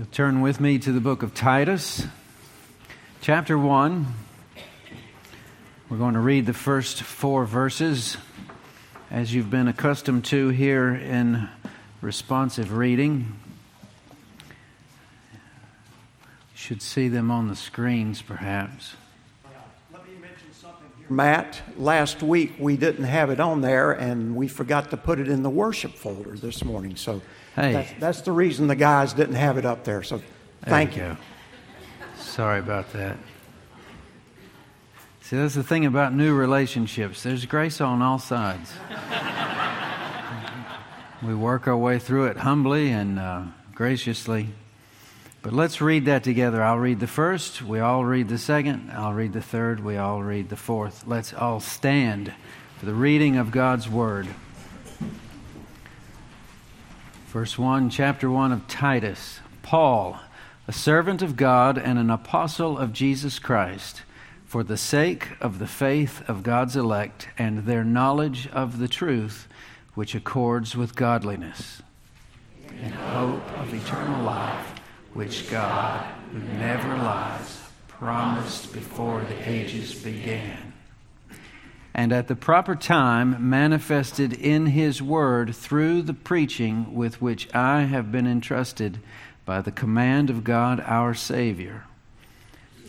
You'll turn with me to the book of Titus, chapter 1. We're going to read the first four verses as you've been accustomed to here in responsive reading. You should see them on the screens, perhaps. Let me mention something here. Matt, last week we didn't have it on there and we forgot to put it in the worship folder this morning. So Hey. that's, that's the reason the guys didn't have it up there. So There thank you you. Sorry about that. See, that's the thing about new relationships. There's grace on all sides. we work our way through it humbly and uh, graciously. But let's read that together. I'll read the first. We all read the second. I'll read the third. We all read the fourth. Let's all stand for the reading of God's Word. Verse 1, chapter 1 of Titus. Paul, a servant of God and an apostle of Jesus Christ, for the sake of the faith of God's elect and their knowledge of the truth, which accords with godliness, in hope of eternal life, which God, who never lies, promised before the ages began and at the proper time manifested in his word through the preaching with which I have been entrusted by the command of God our Savior.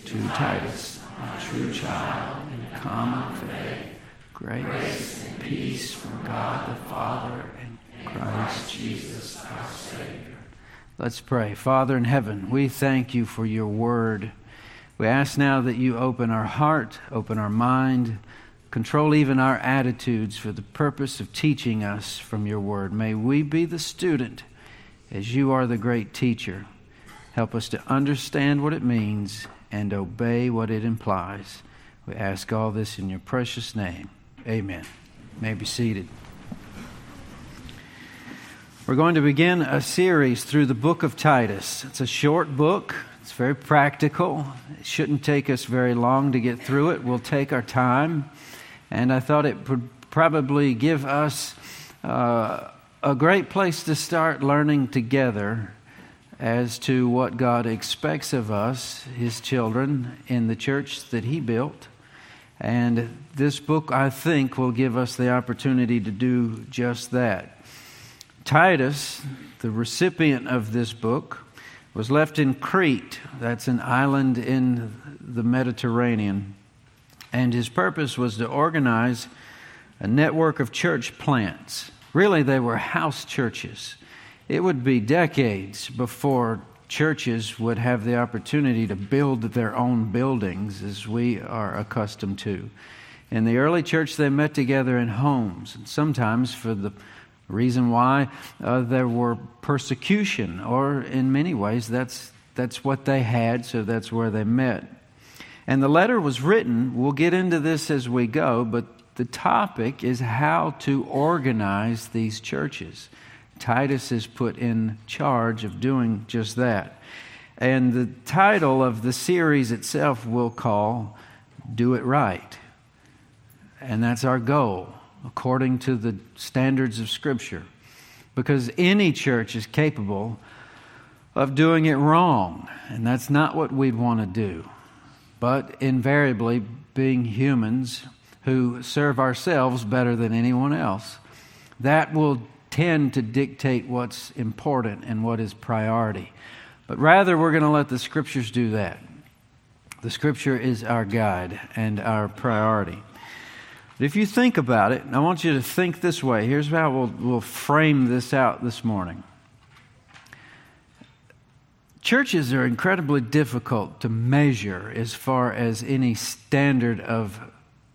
To Titus, a true child in common faith, grace and peace from God the Father and Christ Jesus our Savior. Let's pray. Father in heaven, we thank you for your word. We ask now that you open our heart, open our mind, Control even our attitudes for the purpose of teaching us from your word. May we be the student as you are the great teacher. Help us to understand what it means and obey what it implies. We ask all this in your precious name. Amen. You may be seated. We're going to begin a series through the book of Titus. It's a short book. It's very practical. It shouldn't take us very long to get through it. We'll take our time and I thought it would probably give us uh, a great place to start learning together as to what God expects of us, His children, in the church that He built. And this book, I think, will give us the opportunity to do just that. Titus, the recipient of this book, was left in Crete. That's an island in the Mediterranean. And his purpose was to organize a network of church plants. Really, they were house churches. It would be decades before churches would have the opportunity to build their own buildings as we are accustomed to. In the early church, they met together in homes, and sometimes for the reason why uh, there were persecution, or in many ways, that's, that's what they had, so that's where they met. And the letter was written, we'll get into this as we go, but the topic is how to organize these churches. Titus is put in charge of doing just that. And the title of the series itself will call Do It Right. And that's our goal, according to the standards of Scripture. Because any church is capable of doing it wrong, and that's not what we'd want to do but invariably being humans who serve ourselves better than anyone else. That will tend to dictate what's important and what is priority. But rather, we're going to let the scriptures do that. The scripture is our guide and our priority. But if you think about it, I want you to think this way. Here's how we'll, we'll frame this out this morning. Churches are incredibly difficult to measure as far as any standard of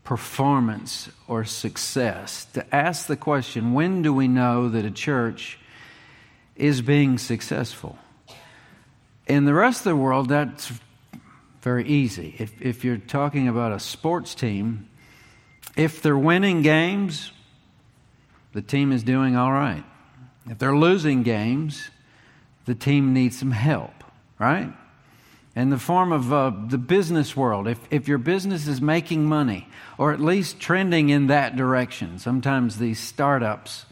performance or success. To ask the question, when do we know that a church is being successful? In the rest of the world, that's very easy. If, if you're talking about a sports team, if they're winning games, the team is doing all right. If they're losing games, the team needs some help, right? In the form of uh, the business world, if, if your business is making money, or at least trending in that direction, sometimes these startups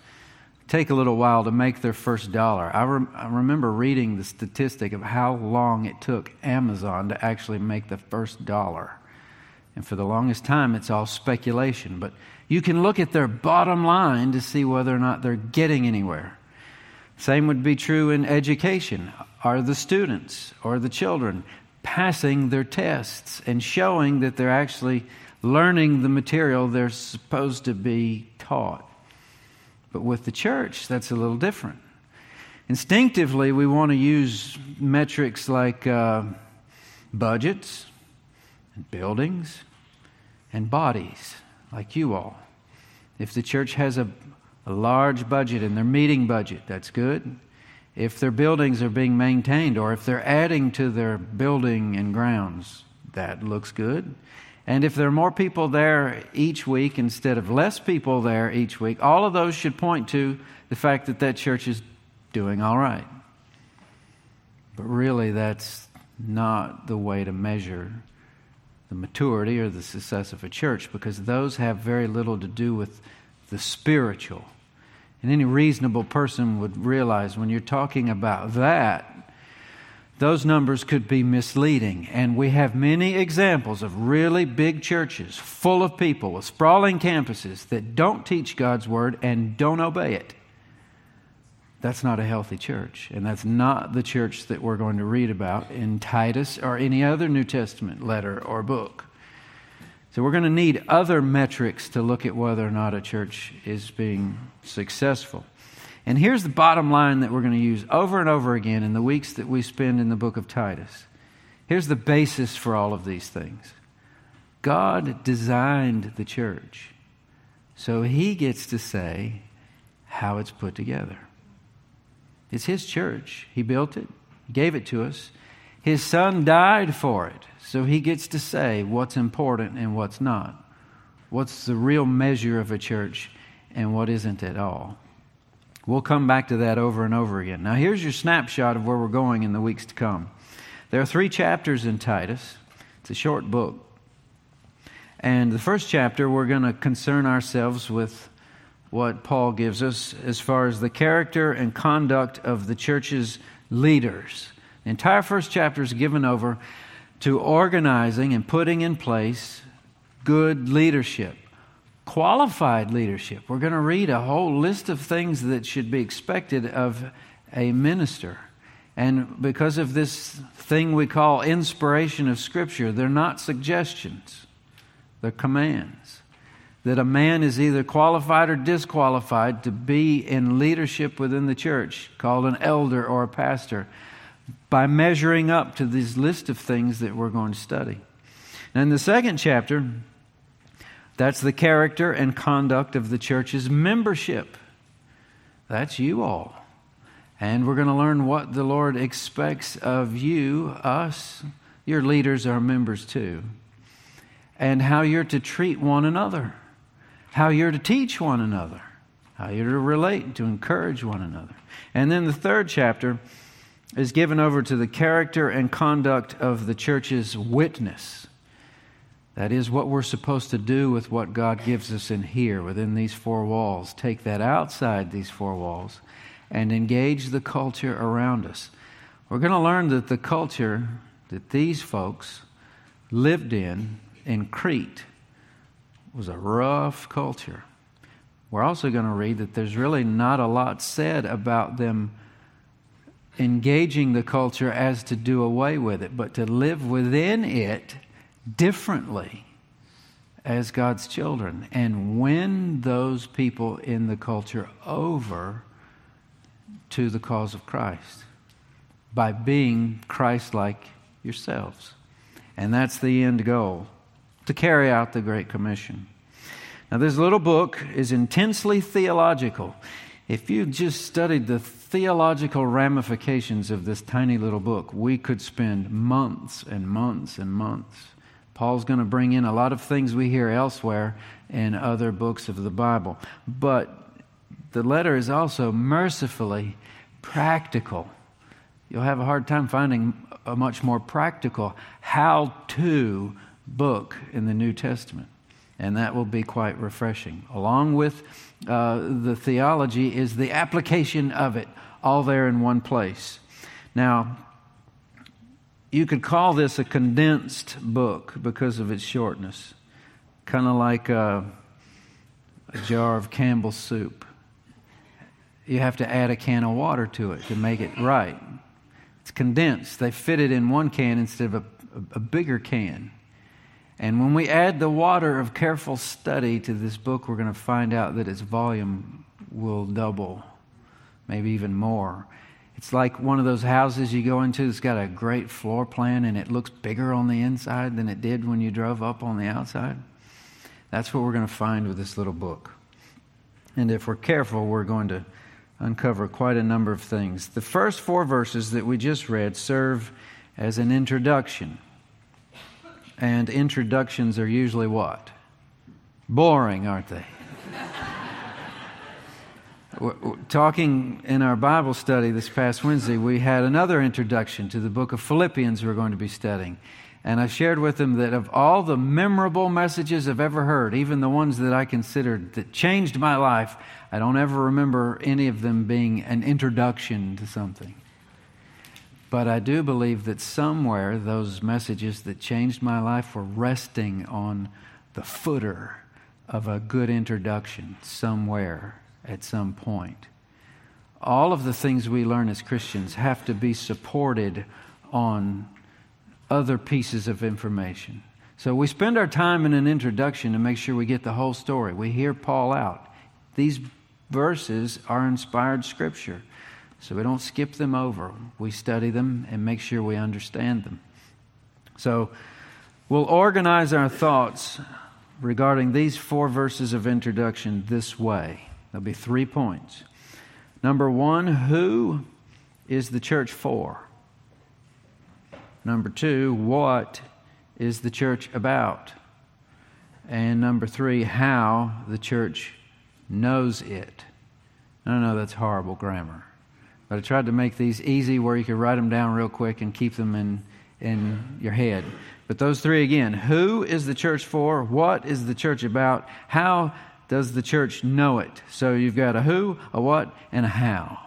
take a little while to make their first dollar. I, rem- I, remember reading the statistic of how long it took Amazon to actually make the first dollar. And for the longest time, it's all speculation. But you can look at their bottom line to see whether or not they're getting anywhere. Same would be true in education. Are the students or the children passing their tests and showing that they're actually learning the material they're supposed to be taught? But with the church, that's a little different. Instinctively, we want to use metrics like uh, budgets, and buildings, and bodies, like you all. If the church has a, a large budget and their meeting budget, that's good. If their buildings are being maintained or if they're adding to their building and grounds, that looks good. And if there are more people there each week instead of less people there each week, all of those should point to the fact that that church is doing all right. But really, that's not the way to measure the maturity or the success of a church because those have very little to do with the spiritual. And any reasonable person would realize when you're talking about that, those numbers could be misleading. And we have many examples of really big churches full of people with sprawling campuses that don't teach God's word and don't obey it. That's not a healthy church. And that's not the church that we're going to read about in Titus or any other New Testament letter or book. So we're going to need other metrics to look at whether or not a church is being successful. And here's the bottom line that we're going to use over and over again in the weeks that we spend in the book of Titus. Here's the basis for all of these things God designed the church, so He gets to say how it's put together. It's His church. He built it, He gave it to us. His Son died for it, so He gets to say what's important and what's not. What's the real measure of a church and what isn't at all. We'll come back to that over and over again. Now, here's your snapshot of where we're going in the weeks to come. There are three chapters in Titus, it's a short book. And the first chapter, we're going to concern ourselves with what Paul gives us as far as the character and conduct of the church's leaders. The entire first chapter is given over to organizing and putting in place good leadership qualified leadership. We're going to read a whole list of things that should be expected of a minister. And because of this thing we call inspiration of Scripture, they're not suggestions, they're commands. That a man is either qualified or disqualified to be in leadership within the church, called an elder or a pastor, by measuring up to this list of things that we're going to study. And in the second chapter, that's the character and conduct of the church's membership. That's you all. And we're going to learn what the Lord expects of you, us. Your leaders are members too. And how you're to treat one another, how you're to teach one another, how you're to relate, to encourage one another. And then the third chapter is given over to the character and conduct of the church's witness. That is what we're supposed to do with what God gives us in here, within these four walls. Take that outside these four walls and engage the culture around us. We're going to learn that the culture that these folks lived in in Crete was a rough culture. We're also going to read that there's really not a lot said about them engaging the culture as to do away with it, but to live within it differently as God's children and win those people in the culture over to the cause of Christ by being Christ like yourselves. And that's the end goal to carry out the Great Commission. Now, this little book is intensely theological. If you just studied the theological ramifications of this tiny little book, we could spend months and months and months Paul's going to bring in a lot of things we hear elsewhere in other books of the Bible. But the letter is also mercifully practical. You'll have a hard time finding a much more practical how to book in the New Testament. And that will be quite refreshing. Along with uh, the theology is the application of it, all there in one place. Now, you could call this a condensed book because of its shortness, kind of like a, a jar of Campbell's soup. You have to add a can of water to it to make it right. It's condensed. They fit it in one can instead of a, a bigger can. And when we add the water of careful study to this book, we're going to find out that its volume will double, maybe even more. It's like one of those houses you go into that's got a great floor plan and it looks bigger on the inside than it did when you drove up on the outside. That's what we're going to find with this little book. And if we're careful, we're going to uncover quite a number of things. The first four verses that we just read serve as an introduction. And introductions are usually what? Boring, aren't they? Talking in our Bible study this past Wednesday, we had another introduction to the book of Philippians we're going to be studying. And I shared with them that of all the memorable messages I've ever heard, even the ones that I considered that changed my life, I don't ever remember any of them being an introduction to something. But I do believe that somewhere those messages that changed my life were resting on the footer of a good introduction somewhere at some point. All of the things we learn as Christians have to be supported on other pieces of information. So we spend our time in an introduction to make sure we get the whole story. We hear Paul out. These verses are inspired scripture. So we don't skip them over. We study them and make sure we understand them. So we'll organize our thoughts regarding these four verses of introduction this way. There'll be three points. Number one, who is the church for? Number two, what is the church about? And number three, how the church knows it. I know that's horrible grammar, but I tried to make these easy where you could write them down real quick and keep them in, in your head. But those three again who is the church for? What is the church about? How does the church know it? So you've got a who, a what, and a how.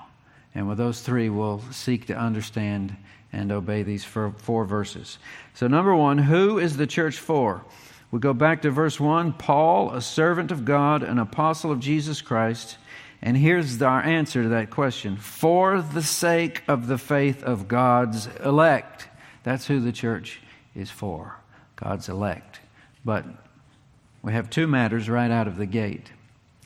And with those three, we'll seek to understand and obey these four verses. So, number one, who is the church for? We go back to verse 1 Paul, a servant of God, an apostle of Jesus Christ. And here's our answer to that question for the sake of the faith of God's elect. That's who the church is for, God's elect. But we have two matters right out of the gate.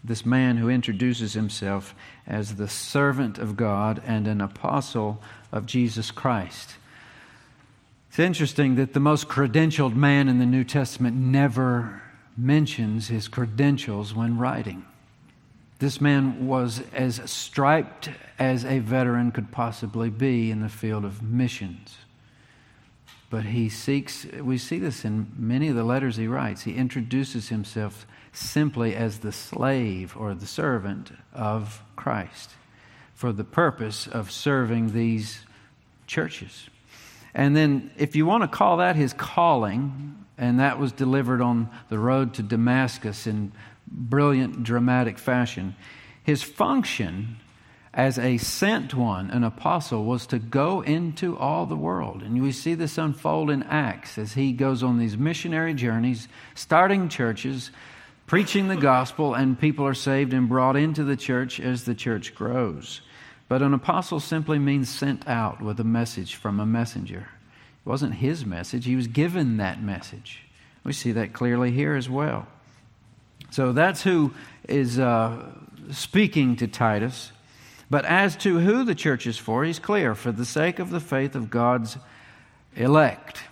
This man who introduces himself as the servant of God and an apostle of Jesus Christ. It's interesting that the most credentialed man in the New Testament never mentions his credentials when writing. This man was as striped as a veteran could possibly be in the field of missions. But he seeks, we see this in many of the letters he writes. He introduces himself simply as the slave or the servant of Christ for the purpose of serving these churches. And then, if you want to call that his calling, and that was delivered on the road to Damascus in brilliant, dramatic fashion, his function as a sent one, an apostle, was to go into all the world. And we see this unfold in Acts as he goes on these missionary journeys, starting churches, preaching the gospel, and people are saved and brought into the church as the church grows. But an apostle simply means sent out with a message from a messenger. It wasn't his message, he was given that message. We see that clearly here as well. So that's who is uh, speaking to Titus. But as to who the church is for, he's clear for the sake of the faith of God's elect.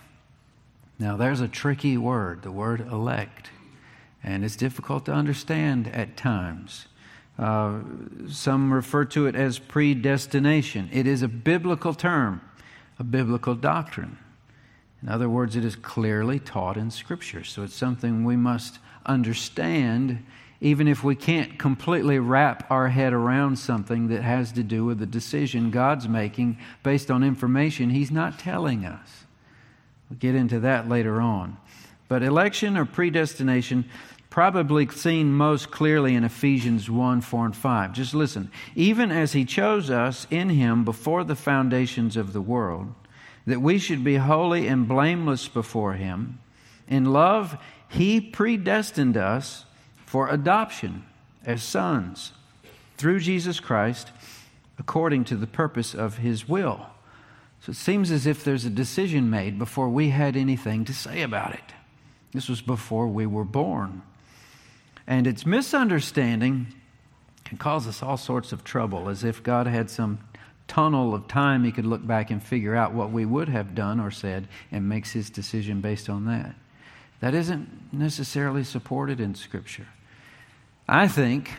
Now, there's a tricky word, the word elect, and it's difficult to understand at times. Uh, some refer to it as predestination. It is a biblical term, a biblical doctrine. In other words, it is clearly taught in Scripture. So it's something we must understand even if we can't completely wrap our head around something that has to do with a decision God's making based on information He's not telling us. We'll get into that later on. But election or predestination, probably seen most clearly in Ephesians 1 4 and 5. Just listen. Even as He chose us in Him before the foundations of the world, that we should be holy and blameless before Him, in love, He predestined us for adoption as sons through Jesus Christ according to the purpose of His will. So it seems as if there's a decision made before we had anything to say about it. This was before we were born. And its misunderstanding can cause us all sorts of trouble, as if God had some tunnel of time he could look back and figure out what we would have done or said and makes his decision based on that. That isn't necessarily supported in Scripture. I think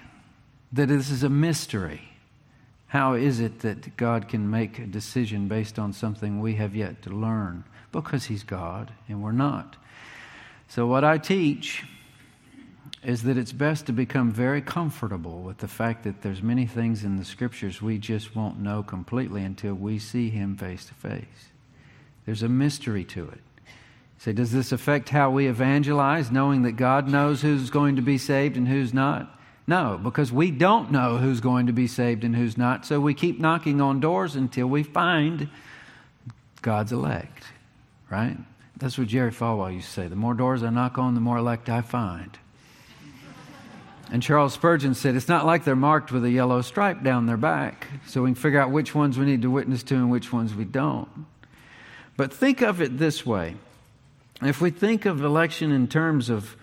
that this is a mystery. How is it that God can make a decision based on something we have yet to learn? Because He's God and we're not. So, what I teach is that it's best to become very comfortable with the fact that there's many things in the scriptures we just won't know completely until we see him face to face. There's a mystery to it. Say, does this affect how we evangelize, knowing that God knows who's going to be saved and who's not? No, because we don't know who's going to be saved and who's not, so we keep knocking on doors until we find God's elect, right? That's what Jerry Falwell used to say. The more doors I knock on, the more elect I find. And Charles Spurgeon said, It's not like they're marked with a yellow stripe down their back, so we can figure out which ones we need to witness to and which ones we don't. But think of it this way if we think of election in terms of,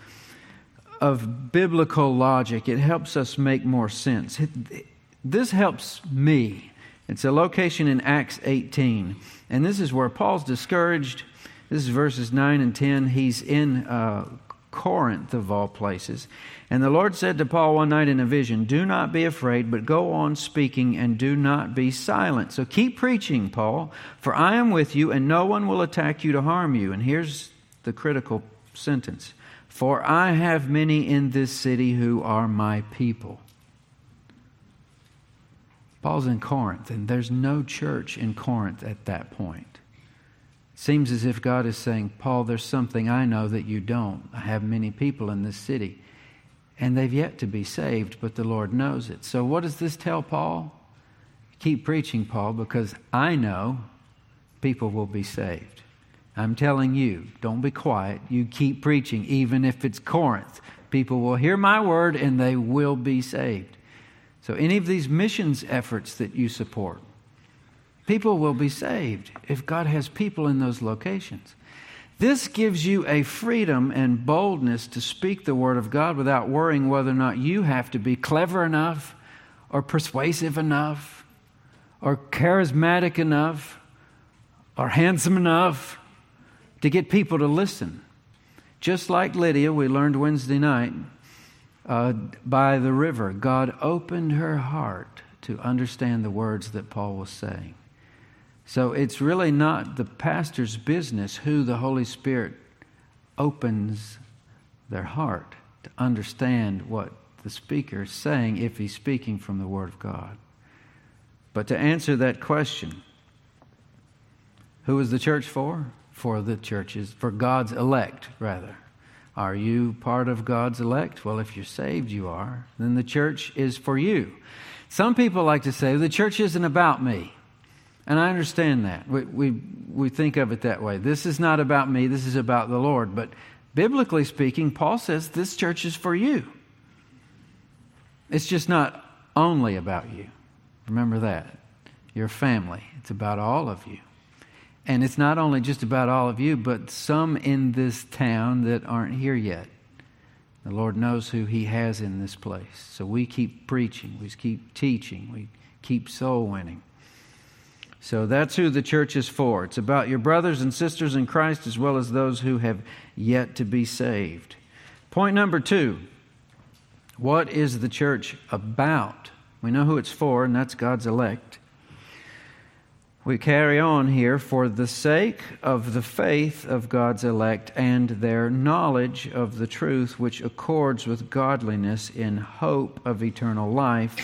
of biblical logic, it helps us make more sense. This helps me. It's a location in Acts 18. And this is where Paul's discouraged. This is verses 9 and 10. He's in uh, Corinth, of all places. And the Lord said to Paul one night in a vision, Do not be afraid, but go on speaking and do not be silent. So keep preaching, Paul, for I am with you, and no one will attack you to harm you. And here's the critical sentence For I have many in this city who are my people. Paul's in Corinth, and there's no church in Corinth at that point. It seems as if God is saying, Paul, there's something I know that you don't. I have many people in this city and they've yet to be saved, but the Lord knows it. So, what does this tell Paul? Keep preaching, Paul, because I know people will be saved. I'm telling you, don't be quiet. You keep preaching, even if it's Corinth. People will hear my word and they will be saved. So, any of these missions efforts that you support, people will be saved if God has people in those locations. This gives you a freedom and boldness to speak the Word of God without worrying whether or not you have to be clever enough or persuasive enough or charismatic enough or handsome enough to get people to listen. Just like Lydia, we learned Wednesday night uh, by the river, God opened her heart to understand the words that Paul was saying. So it's really not the pastor's business who the Holy Spirit opens their heart to understand what the speaker is saying if he's speaking from the Word of God. But to answer that question, who is the church for? For the churches, for God's elect, rather. Are you part of God's elect? Well, if you're saved, you are. Then the church is for you. Some people like to say, the church isn't about me. And I understand that. We, we, we think of it that way. This is not about me, this is about the Lord. But biblically speaking, Paul says this church is for you. It's just not only about you. Remember that. Your family. It's about all of you. And it's not only just about all of you, but some in this town that aren't here yet. The Lord knows who He has in this place. So we keep preaching, we keep teaching, we keep soul winning. So that's who the church is for. It's about your brothers and sisters in Christ as well as those who have yet to be saved. Point number two what is the church about? We know who it's for, and that's God's elect. We carry on here for the sake of the faith of God's elect and their knowledge of the truth which accords with godliness in hope of eternal life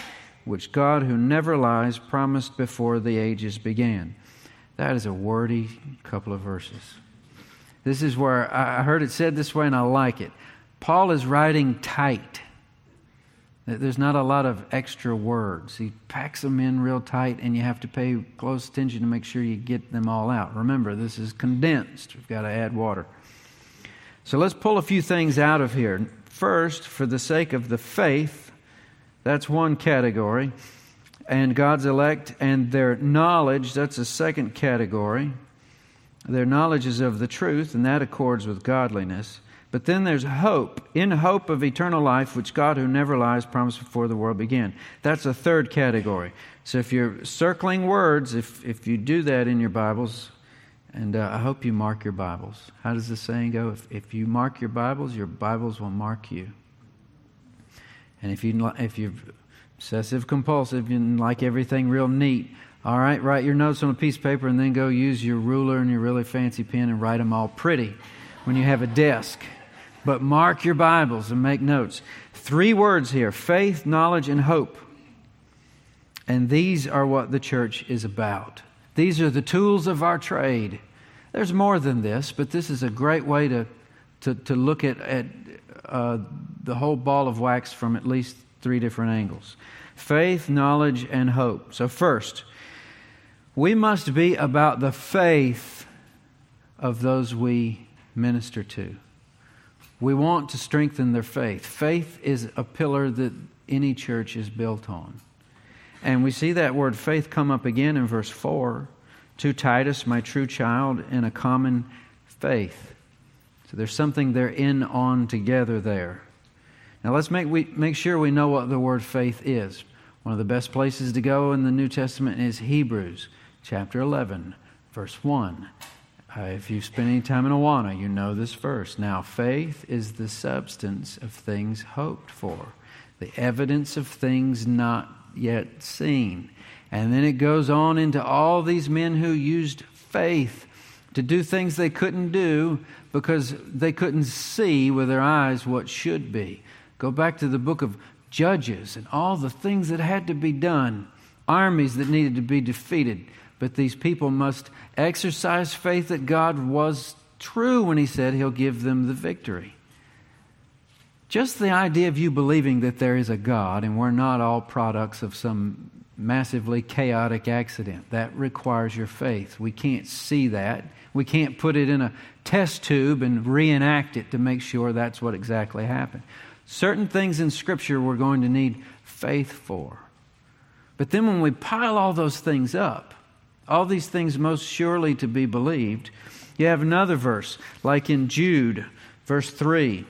which God, who never lies, promised before the ages began. That is a wordy couple of verses. This is where I heard it said this way, and I like it. Paul is writing tight. There's not a lot of extra words. He packs them in real tight, and you have to pay close attention to make sure you get them all out. Remember, this is condensed. We've got to add water. So let's pull a few things out of here. First, for the sake of the faith, that's one category. And God's elect and their knowledge, that's a second category. Their knowledge is of the truth, and that accords with godliness. But then there's hope, in hope of eternal life, which God, who never lies, promised before the world began. That's a third category. So if you're circling words, if, if you do that in your Bibles, and uh, I hope you mark your Bibles. How does the saying go? If, if you mark your Bibles, your Bibles will mark you. And if, you, if you're obsessive compulsive and like everything real neat, all right, write your notes on a piece of paper and then go use your ruler and your really fancy pen and write them all pretty when you have a desk. But mark your Bibles and make notes. Three words here faith, knowledge, and hope. And these are what the church is about. These are the tools of our trade. There's more than this, but this is a great way to, to, to look at, at uh, the whole ball of wax from at least three different angles faith, knowledge, and hope. So, first, we must be about the faith of those we minister to. We want to strengthen their faith. Faith is a pillar that any church is built on. And we see that word faith come up again in verse 4 to Titus, my true child, in a common faith. So there's something they're in on together there. Now let's make, we, make sure we know what the word faith is. One of the best places to go in the New Testament is Hebrews chapter 11, verse 1. Uh, if you've spent any time in Awana, you know this verse. Now, faith is the substance of things hoped for, the evidence of things not yet seen. And then it goes on into all these men who used faith to do things they couldn't do because they couldn't see with their eyes what should be. Go back to the book of Judges and all the things that had to be done, armies that needed to be defeated. But these people must exercise faith that God was true when He said He'll give them the victory. Just the idea of you believing that there is a God and we're not all products of some massively chaotic accident, that requires your faith. We can't see that. We can't put it in a test tube and reenact it to make sure that's what exactly happened. Certain things in Scripture we're going to need faith for. But then when we pile all those things up, all these things most surely to be believed. You have another verse, like in Jude, verse 3.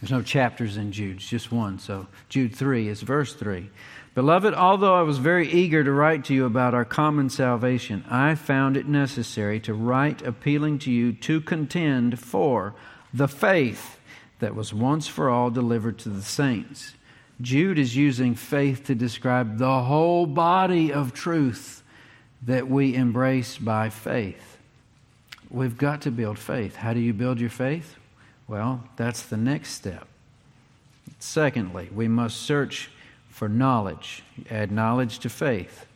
There's no chapters in Jude, it's just one. So Jude 3 is verse 3. Beloved, although I was very eager to write to you about our common salvation, I found it necessary to write appealing to you to contend for the faith that was once for all delivered to the saints. Jude is using faith to describe the whole body of truth that we embrace by faith. We've got to build faith. How do you build your faith? Well, that's the next step. Secondly, we must search for knowledge. Add knowledge to faith.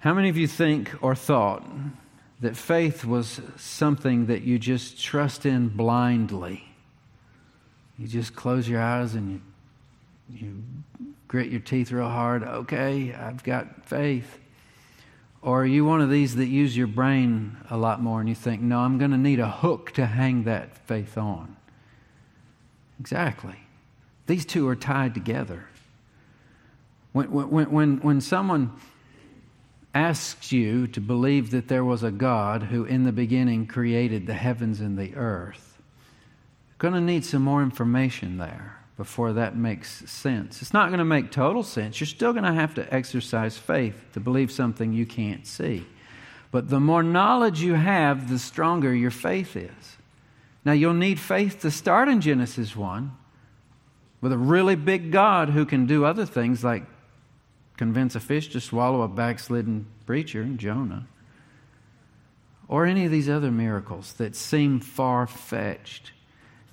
How many of you think or thought that faith was something that you just trust in blindly? You just close your eyes and you, you grit your teeth real hard. Okay, I've got faith. Or are you one of these that use your brain a lot more and you think, no, I'm going to need a hook to hang that faith on? Exactly. These two are tied together. When, when, when, when someone asks you to believe that there was a God who in the beginning created the heavens and the earth, going to need some more information there before that makes sense. It's not going to make total sense. You're still going to have to exercise faith to believe something you can't see. But the more knowledge you have, the stronger your faith is. Now, you'll need faith to start in Genesis 1 with a really big God who can do other things like convince a fish to swallow a backslidden preacher, Jonah, or any of these other miracles that seem far fetched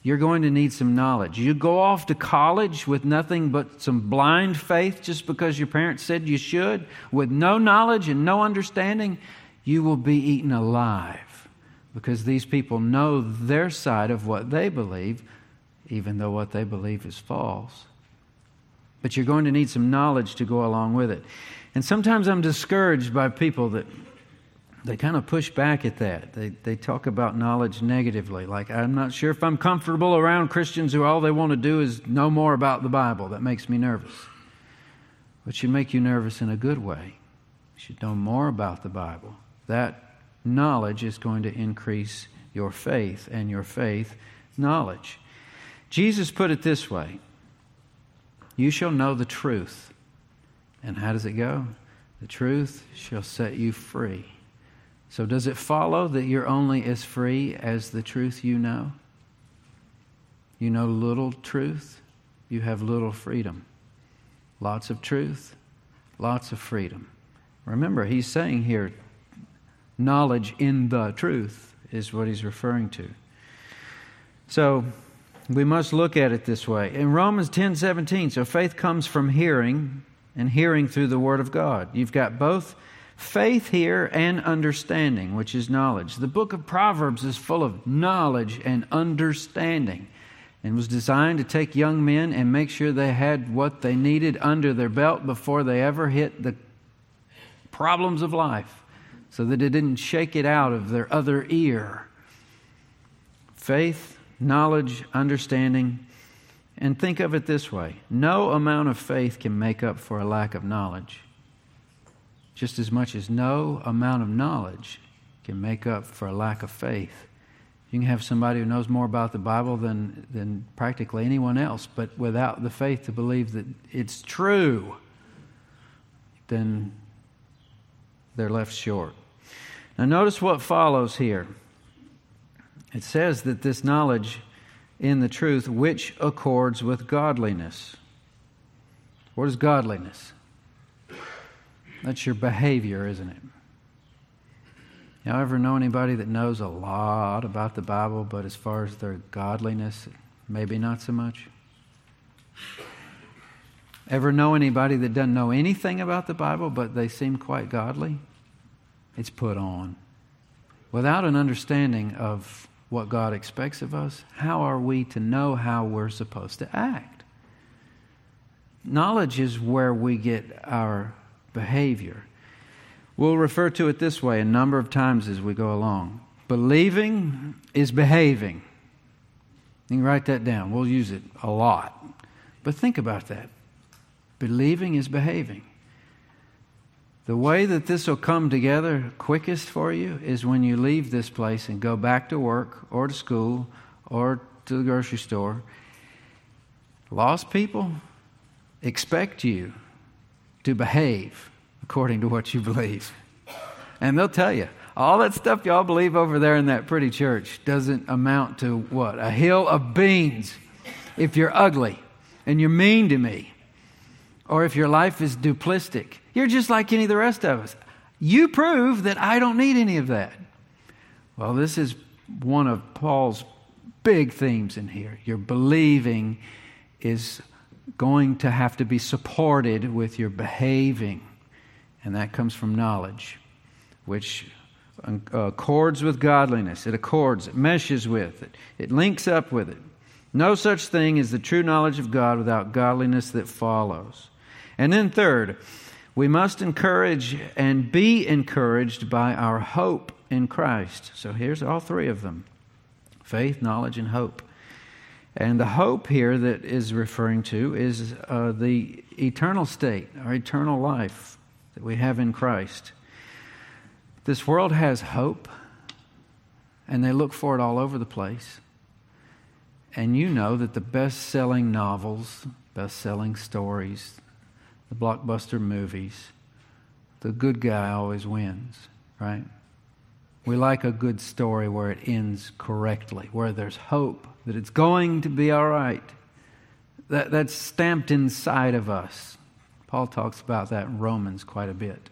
you're going to need some knowledge. You go off to college with nothing but some blind faith just because your parents said you should, with no knowledge and no understanding, you will be eaten alive because these people know their side of what they believe. even though what they believe is false. But you're going to need some knowledge to go along with it. And sometimes I'm discouraged by people that they kind of push back at that. They, they talk about knowledge negatively. Like, I'm not sure if I'm comfortable around Christians who all they want to do is know more about the Bible. That makes me nervous. But should make you nervous in a good way. You should know more about the Bible. That knowledge is going to increase your faith, and your faith, knowledge. Jesus put it this way You shall know the truth. And how does it go? The truth shall set you free. So, does it follow that you're only as free as the truth you know? You know little truth, you have little freedom. Lots of truth, lots of freedom. Remember, he's saying here, knowledge in the truth is what he's referring to. So, we must look at it this way. In Romans 10 17, so faith comes from hearing, and hearing through the Word of God. You've got both faith here and understanding, which is knowledge. The book of Proverbs is full of knowledge and understanding and was designed to take young men and make sure they had what they needed under their belt before they ever hit the problems of life so that it didn't shake it out of their other ear. Faith, knowledge, understanding. And think of it this way no amount of faith can make up for a lack of knowledge just as much as no amount of knowledge can make up for a lack of faith. You can have somebody who knows more about the Bible than, than practically anyone else, but without the faith to believe that it's true, then they're left short. Now, notice what follows here. It says that this knowledge in the truth which accords with godliness. What is godliness? That's your behavior, isn't it? You ever know anybody that knows a lot about the Bible, but as far as their godliness, maybe not so much? Ever know anybody that doesn't know anything about the Bible, but they seem quite godly? It's put on. Without an understanding of what God expects of us, how are we to know how we're supposed to act? Knowledge is where we get our behavior. We'll refer to it this way a number of times as we go along. Believing is behaving. You can write that down. We'll use it a lot. But think about that. Believing is behaving. The way that this will come together quickest for you is when you leave this place and go back to work or to school or to the grocery store. Lost people expect you to behave according to what you believe. And they'll tell you, all that stuff y'all believe over there in that pretty church doesn't amount to what? A hill of beans if you're ugly and you're mean to me, or if your life is duplistic. You're just like any of the rest of us. You prove that I don't need any of that. Well, this is one of Paul's big themes in here. Your believing is going to have to be supported with your behaving, and that comes from knowledge, which accords with godliness. It accords, it meshes with it, it links up with it. No such thing is the true knowledge of God without godliness that follows. And then, third, we must encourage and be encouraged by our hope in Christ. So here's all three of them faith, knowledge, and hope. And the hope here that is referring to is uh, the eternal state, our eternal life that we have in Christ. This world has hope, and they look for it all over the place. And you know that the best selling novels, best selling stories, the blockbuster movies, the good guy always wins, right? We like a good story where it ends correctly, where there's hope that it's going to be all right. That, that's stamped inside of us. Paul talks about that in Romans quite a bit.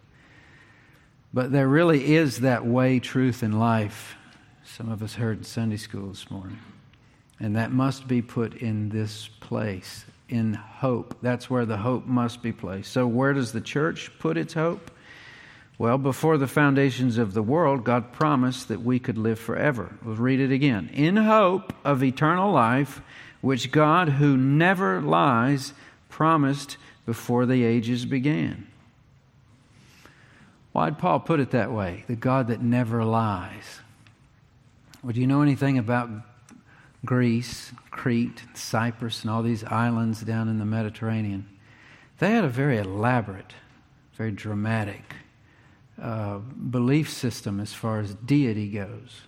But there really is that way, truth, and life. Some of us heard in Sunday school this morning. And that must be put in this place, in hope. That's where the hope must be placed. So, where does the church put its hope? Well, before the foundations of the world, God promised that we could live forever. We'll read it again. In hope of eternal life, which God, who never lies, promised before the ages began. Why'd Paul put it that way? The God that never lies. Well, do you know anything about Greece, Crete, Cyprus, and all these islands down in the Mediterranean? They had a very elaborate, very dramatic uh, belief system as far as deity goes.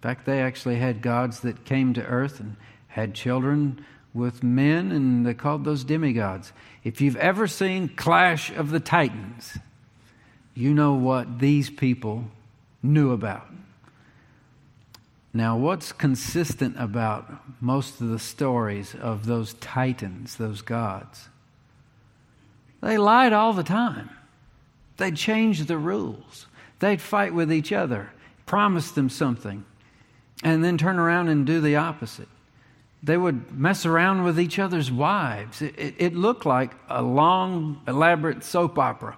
In fact, they actually had gods that came to earth and had children with men, and they called those demigods. If you've ever seen Clash of the Titans, you know what these people knew about. Now, what's consistent about most of the stories of those titans, those gods? They lied all the time. They'd change the rules. They'd fight with each other, promise them something, and then turn around and do the opposite. They would mess around with each other's wives. It, it, it looked like a long, elaborate soap opera.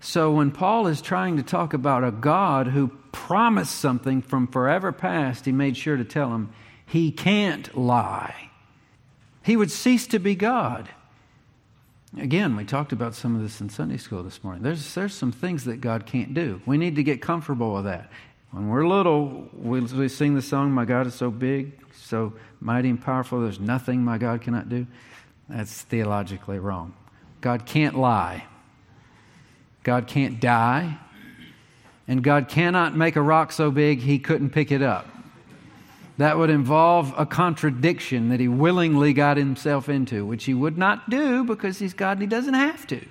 So when Paul is trying to talk about a God who promised something from forever past, he made sure to tell him he can't lie. He would cease to be God. Again, we talked about some of this in Sunday school this morning. There's, there's some things that God can't do. We need to get comfortable with that. When we're little, we, we sing the song, My God is so big, so mighty and powerful, there's nothing my God cannot do. That's theologically wrong. God can't lie. God can't die, and God cannot make a rock so big he couldn't pick it up. That would involve a contradiction that he willingly got himself into, which he would not do because he's God and he doesn't have to.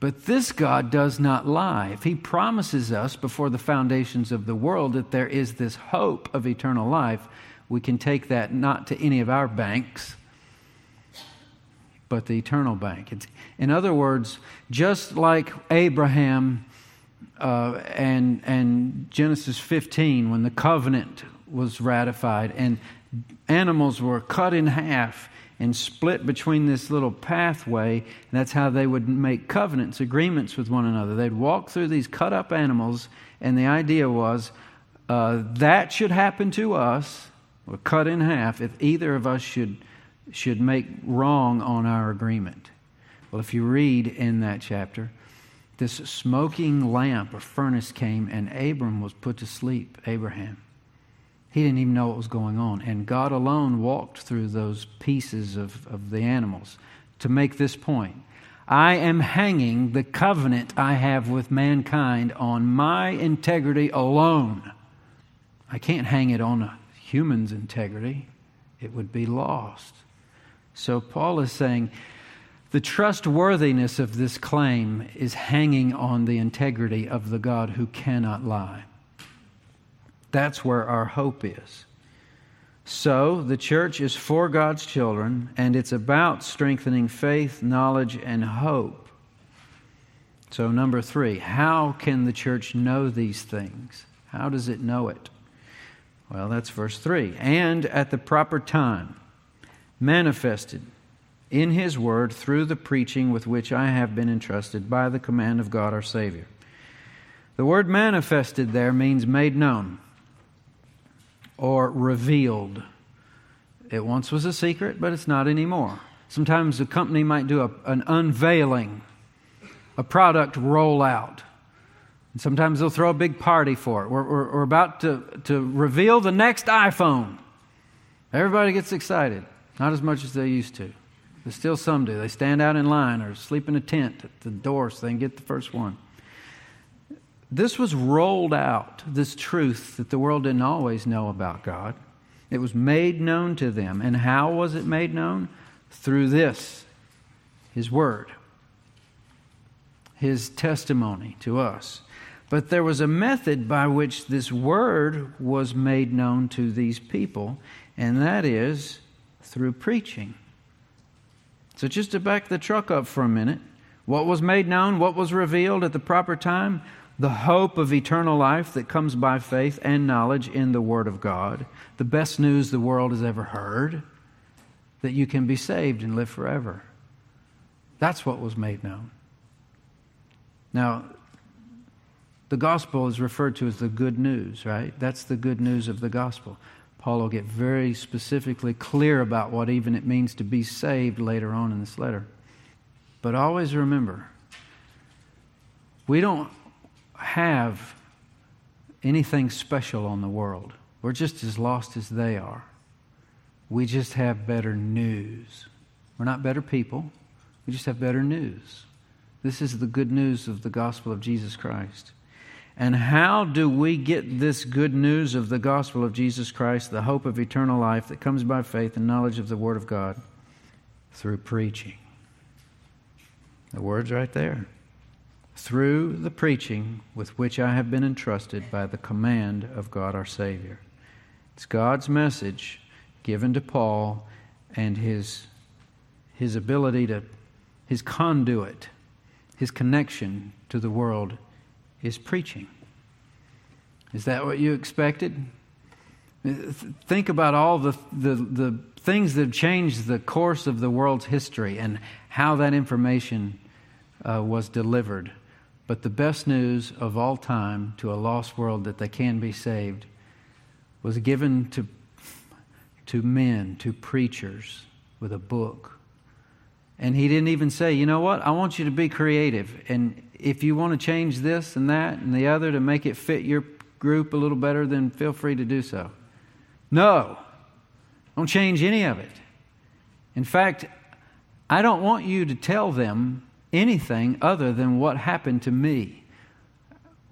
But this God does not lie. If he promises us before the foundations of the world that there is this hope of eternal life, we can take that not to any of our banks, but the eternal bank. It's, in other words, just like Abraham uh, and, and Genesis 15, when the covenant was ratified and animals were cut in half and split between this little pathway, and that's how they would make covenants, agreements with one another. They'd walk through these cut up animals, and the idea was uh, that should happen to us, or cut in half, if either of us should should make wrong on our agreement. Well, if you read in that chapter, this smoking lamp or furnace came, and Abram was put to sleep, Abraham. He didn't even know what was going on. And God alone walked through those pieces of, of the animals to make this point. I am hanging the covenant I have with mankind on my integrity alone. I can't hang it on a human's integrity, it would be lost. So Paul is saying the trustworthiness of this claim is hanging on the integrity of the God who cannot lie. That's where our hope is. So, the church is for God's children, and it's about strengthening faith, knowledge, and hope. So, number three, how can the church know these things? How does it know it? Well, that's verse 3. And at the proper time manifested in His Word through the preaching with which I have been entrusted by the command of God our Savior. The word manifested there means made known or revealed. It once was a secret, but it's not anymore. Sometimes a company might do a, an unveiling, a product rollout. And sometimes they'll throw a big party for it. We're, we're, we're about to, to reveal the next iPhone. Everybody gets excited. Not as much as they used to. But still some do. They stand out in line or sleep in a tent at the door so they can get the first one. This was rolled out, this truth that the world didn't always know about God. It was made known to them. And how was it made known? Through this, His Word, His testimony to us. But there was a method by which this Word was made known to these people, and that is through preaching. So, just to back the truck up for a minute, what was made known, what was revealed at the proper time? The hope of eternal life that comes by faith and knowledge in the Word of God. The best news the world has ever heard that you can be saved and live forever. That's what was made known. Now, the gospel is referred to as the good news, right? That's the good news of the gospel. Paul will get very specifically clear about what even it means to be saved later on in this letter. But always remember, we don't have anything special on the world. We're just as lost as they are. We just have better news. We're not better people, we just have better news. This is the good news of the gospel of Jesus Christ. And how do we get this good news of the gospel of Jesus Christ, the hope of eternal life that comes by faith and knowledge of the Word of God? Through preaching. The word's right there. Through the preaching with which I have been entrusted by the command of God our Savior. It's God's message given to Paul and his, his ability to, his conduit, his connection to the world is preaching. Is that what you expected? Think about all the, the, the things that have changed the course of the world's history and how that information uh, was delivered. But the best news of all time to a lost world that they can be saved was given to, to men, to preachers, with a book. And he didn't even say, you know what, I want you to be creative. And if you want to change this and that and the other to make it fit your group a little better, then feel free to do so. No, don't change any of it. In fact, I don't want you to tell them anything other than what happened to me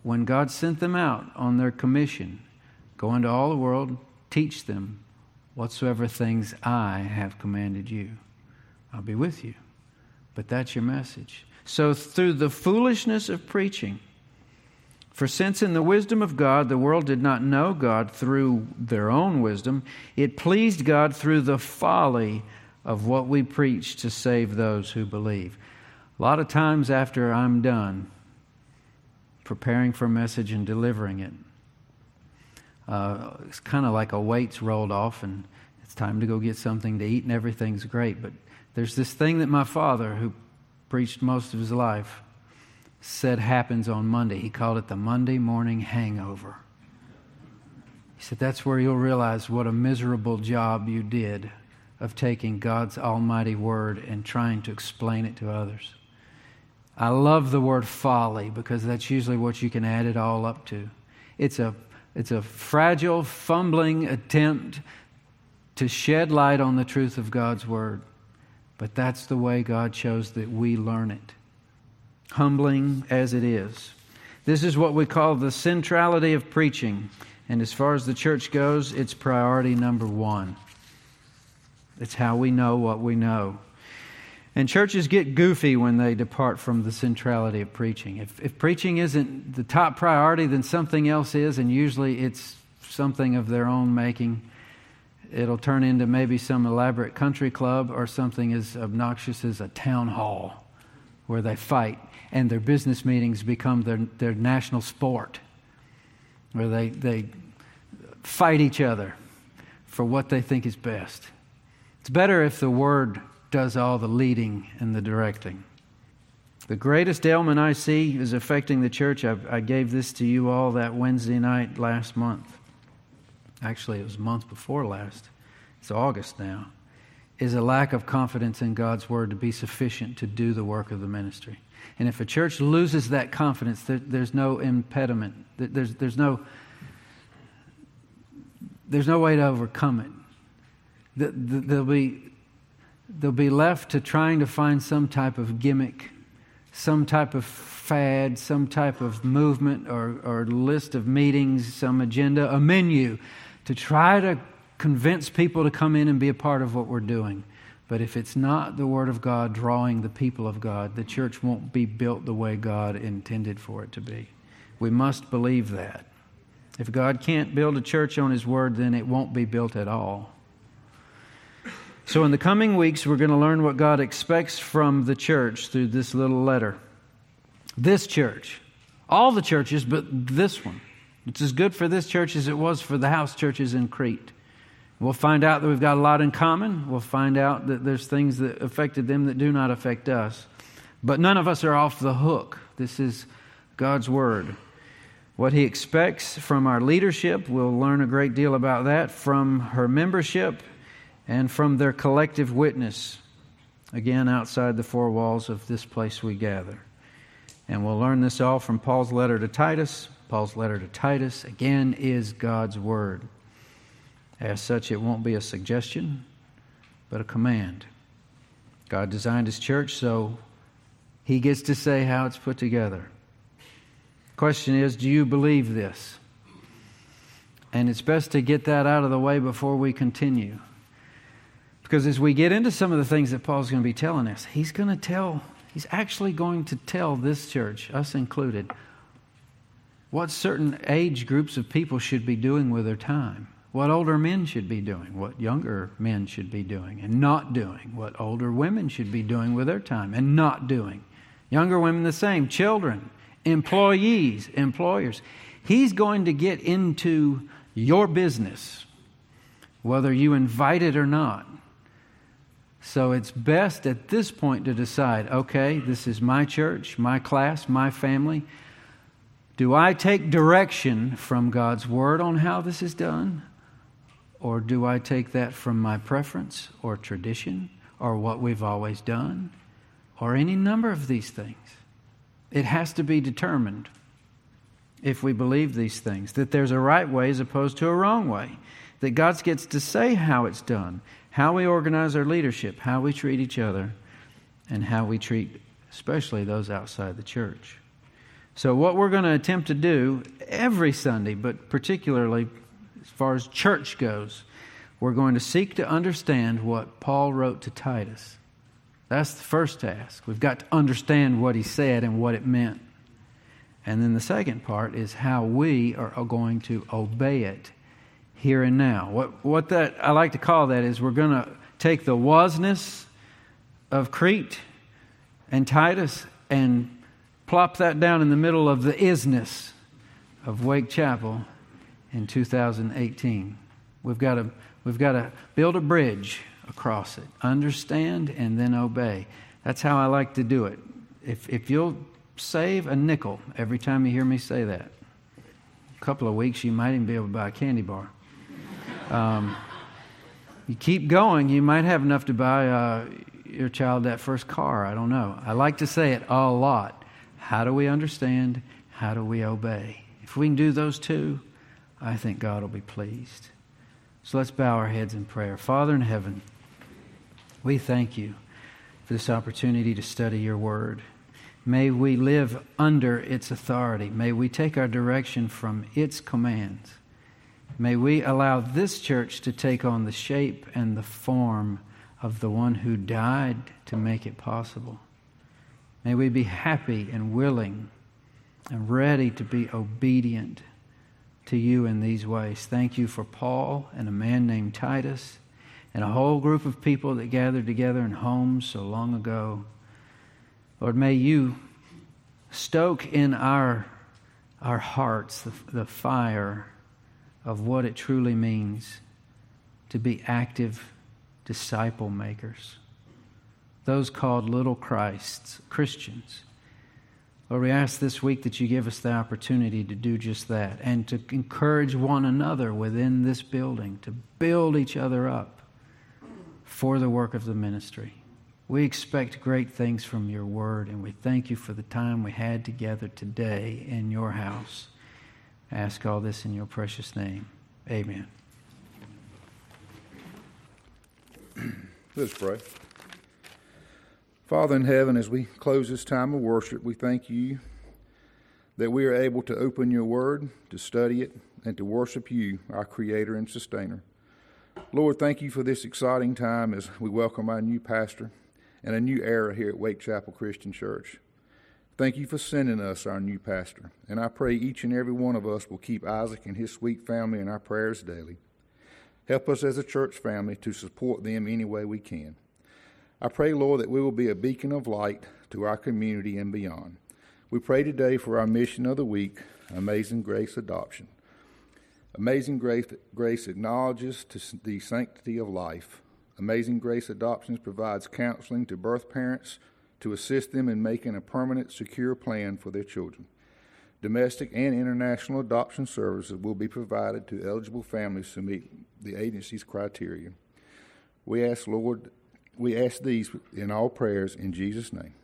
when God sent them out on their commission go into all the world, teach them whatsoever things I have commanded you. I'll be with you. But that's your message. So, through the foolishness of preaching, for since in the wisdom of God the world did not know God through their own wisdom, it pleased God through the folly of what we preach to save those who believe. A lot of times after I'm done preparing for a message and delivering it, uh, it's kind of like a weight's rolled off and it's time to go get something to eat and everything's great. But there's this thing that my father, who preached most of his life, said happens on Monday. He called it the Monday morning hangover. He said that's where you'll realize what a miserable job you did of taking God's almighty word and trying to explain it to others. I love the word folly because that's usually what you can add it all up to. It's a, it's a fragile, fumbling attempt to shed light on the truth of God's word. But that's the way God chose that we learn it, humbling as it is. This is what we call the centrality of preaching. And as far as the church goes, it's priority number one. It's how we know what we know. And churches get goofy when they depart from the centrality of preaching. If, if preaching isn't the top priority, then something else is, and usually it's something of their own making it'll turn into maybe some elaborate country club or something as obnoxious as a town hall where they fight and their business meetings become their, their national sport where they, they fight each other for what they think is best. It's better if the Word does all the leading and the directing. The greatest ailment I see is affecting the church. I, I gave this to you all that Wednesday night last month actually, it was month before last, it's August now, is a lack of confidence in God's word to be sufficient to do the work of the ministry. And if a church loses that confidence, there, there's no impediment. There's, there's, no, there's no way to overcome it. They'll be, they'll be left to trying to find some type of gimmick, some type of fad, some type of movement or, or list of meetings, some agenda, a menu to try to convince people to come in and be a part of what we're doing. But if it's not the Word of God drawing the people of God, the church won't be built the way God intended for it to be. We must believe that. If God can't build a church on His Word, then it won't be built at all. So, in the coming weeks, we're going to learn what God expects from the church through this little letter. This church, all the churches, but this one. It's as good for this church as it was for the house churches in Crete. We'll find out that we've got a lot in common. We'll find out that there's things that affected them that do not affect us. But none of us are off the hook This is God's Word. What He expects from our leadership, we'll learn a great deal about that, from her membership, and from their collective witness, again, outside the four walls of this place we gather. And we'll learn this all from Paul's letter to Titus. Paul's letter to Titus, again, is God's Word. As such, it won't be a suggestion, but a command. God designed His church so He gets to say how it's put together. Question is do you believe this? And it's best to get that out of the way before we continue. Because as we get into some of the things that Paul's going to be telling us, he's going to tell, he's actually going to tell this church, us included, what certain age groups of people should be doing with their time what older men should be doing, what younger men should be doing and not doing, what older women should be doing with their time and not doing. Younger women, the same. Children, employees, employers. He's going to get into your business, whether you invite it or not. So it's best at this point to decide okay, this is my church, my class, my family. Do I take direction from God's Word on how this is done? Or do I take that from my preference or tradition or what we've always done or any number of these things? It has to be determined if we believe these things that there's a right way as opposed to a wrong way, that God gets to say how it's done, how we organize our leadership, how we treat each other, and how we treat especially those outside the church. So, what we're going to attempt to do every Sunday, but particularly as far as church goes, we're going to seek to understand what Paul wrote to Titus. That's the first task. We've got to understand what he said and what it meant. And then the second part is how we are going to obey it here and now. What, what that I like to call that is we're going to take the wasness of Crete and Titus and plop that down in the middle of the isness of Wake Chapel in 2018. We've got to, we've got to build a bridge across it, understand, and then obey. That's how I like to do it. If, if you'll save a nickel every time you hear me say that, a couple of weeks you might even be able to buy a candy bar. Um, you keep going, you might have enough to buy uh, your child that first car. I don't know. I like to say it a lot. How do we understand? How do we obey? If we can do those two, I think God will be pleased. So let's bow our heads in prayer. Father in heaven, we thank you for this opportunity to study your word. May we live under its authority. May we take our direction from its commands. May we allow this church to take on the shape and the form of the one who died to make it possible. May we be happy and willing and ready to be obedient to you in these ways. Thank you for Paul and a man named Titus and a whole group of people that gathered together in homes so long ago. Lord, may you stoke in our, our hearts the, the fire of what it truly means to be active disciple makers, those called little Christs, Christians Lord, we ask this week that you give us the opportunity to do just that and to encourage one another within this building, to build each other up for the work of the ministry. We expect great things from your word, and we thank you for the time we had together today in your house. Ask all this in your precious name. Amen. Let's pray. Father in heaven, as we close this time of worship, we thank you that we are able to open your word, to study it, and to worship you, our creator and sustainer. Lord, thank you for this exciting time as we welcome our new pastor and a new era here at Wake Chapel Christian Church. Thank you for sending us our new pastor, and I pray each and every one of us will keep Isaac and his sweet family in our prayers daily. Help us as a church family to support them any way we can. I pray, Lord, that we will be a beacon of light to our community and beyond. We pray today for our mission of the week, Amazing Grace Adoption. Amazing Grace, Grace acknowledges the sanctity of life. Amazing Grace Adoptions provides counseling to birth parents, to assist them in making a permanent, secure plan for their children. Domestic and international adoption services will be provided to eligible families who meet the agency's criteria. We ask, Lord, we ask these in all prayers in Jesus' name.